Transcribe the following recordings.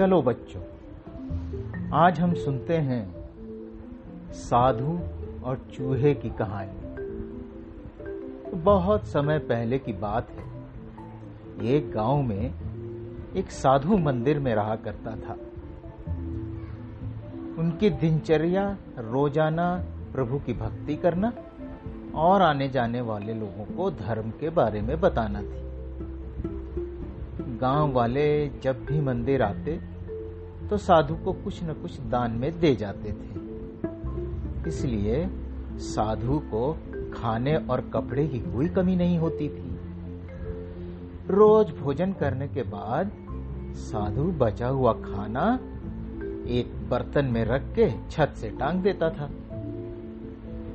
चलो बच्चों, आज हम सुनते हैं साधु और चूहे की कहानी। बहुत समय पहले की बात है। एक गाँव में एक साधु मंदिर में रहा करता था। उनकी दिनचर्या, रोज़ाना प्रभु की भक्ति करना और आने जाने वाले लोगों को धर्म के बारे में बताना थी। गाँव वाले जब भी मंदिर आते तो साधु को कुछ न कुछ दान में दे जाते थे। इसलिए साधु को खाने और कपड़े की कोई कमी नहीं होती थी। रोज भोजन करने के बाद साधु बचा हुआ खाना एक बर्तन में रख के छत से टांग देता था।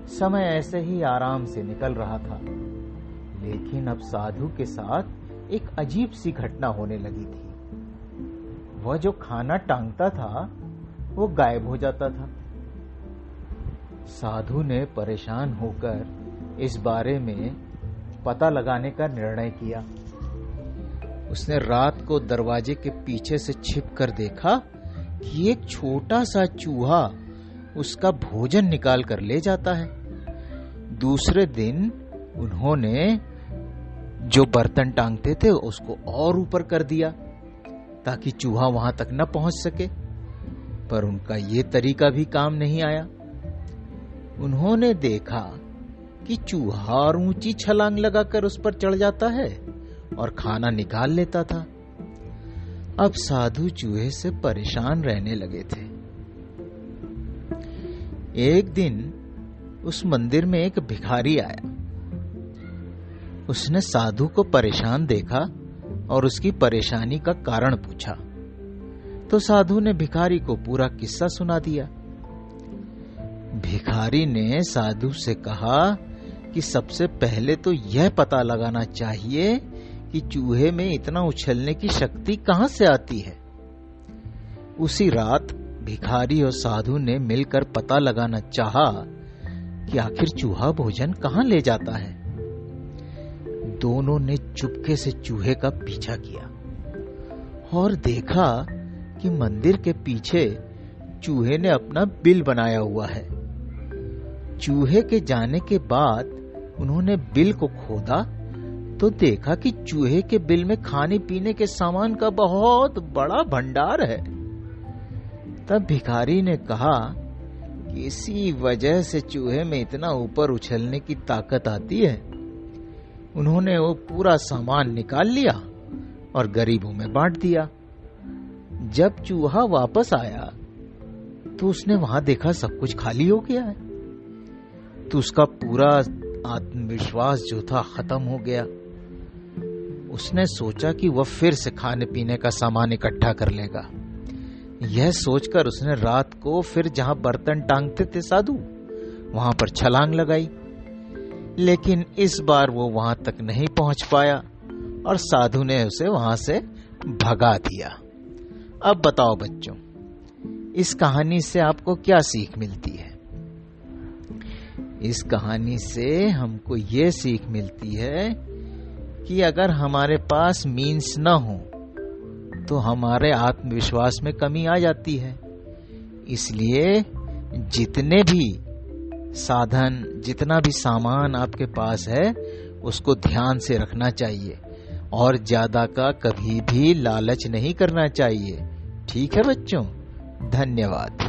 समय ऐसे ही आराम से निकल रहा था। लेकिन अब साधु के साथ एक अजीब सी घटना होने लगी थी। वह जो खाना टांगता था, वो गायब हो जाता था। साधु ने परेशान होकर इस बारे में पता लगाने का निर्णय किया। उसने रात को दरवाजे के पीछे से छिप कर देखा कि एक छोटा सा चूहा उसका भोजन निकाल कर ले जाता है। दूसरे दिन उन्होंने जो बर्तन टांगते थे, उसको और ऊपर कर दिया, ताकि चूहा वहाँ तक न पहुँच सके। पर उनका ये तरीका भी काम नहीं आया। उन्होंने देखा कि चूहा और ऊँची छलांग लगाकर उस पर चढ़ जाता है और खाना निकाल लेता था। अब साधु चूहे से परेशान रहने लगे थे। एक दिन उस मंदिर में एक भिखारी आया। उसने साधु को परेशान देखा और उसकी परेशानी का कारण पूछा। तो साधु ने भिखारी को पूरा किस्सा सुना दिया। भिखारी ने साधु से कहा कि सबसे पहले तो यह पता लगाना चाहिए कि चूहे में इतना उछलने की शक्ति कहाँ से आती है। उसी रात भिखारी और साधु ने मिलकर पता लगाना चाहा कि आखिर चूहा भोजन कहाँ ले जाता है। दोनों ने चुपके से चूहे का पीछा किया और देखा कि मंदिर के पीछे चूहे ने अपना बिल बनाया हुआ है। चूहे के जाने के बाद उन्होंने बिल को खोदा तो देखा कि चूहे के बिल में खाने पीने के सामान का बहुत बड़ा भंडार है। तब भिखारी ने कहा कि इसी वजह से चूहे में इतना ऊपर उछलने की ताकत आती है। उन्होंने वो पूरा सामान निकाल लिया और गरीबों में बांट दिया। जब चूहा वापस आया तो उसने वहाँ देखा सब कुछ खाली हो गया है। तो उसका पूरा आत्मविश्वास जो था खत्म हो गया। उसने सोचा कि वह फिर से खाने पीने का सामान इकट्ठा कर लेगा। यह सोचकर उसने रात को फिर जहाँ बर्तन टांगते थे साधु, वहाँ पर छलांग लगाई। लेकिन इस बार वो वहाँ तक नहीं पहुँच पाया और साधु ने उसे वहाँ से भगा दिया। अब बताओ बच्चों, इस कहानी से आपको क्या सीख मिलती है? इस कहानी से हमको ये सीख मिलती है कि अगर हमारे पास मीन्स न हो तो हमारे आत्मविश्वास में कमी आ जाती है। इसलिए जितने भी साधन, जितना भी सामान आपके पास है, उसको ध्यान से रखना चाहिए। और ज़्यादा का कभी भी लालच नहीं करना चाहिए। ठीक है बच्चों? धन्यवाद।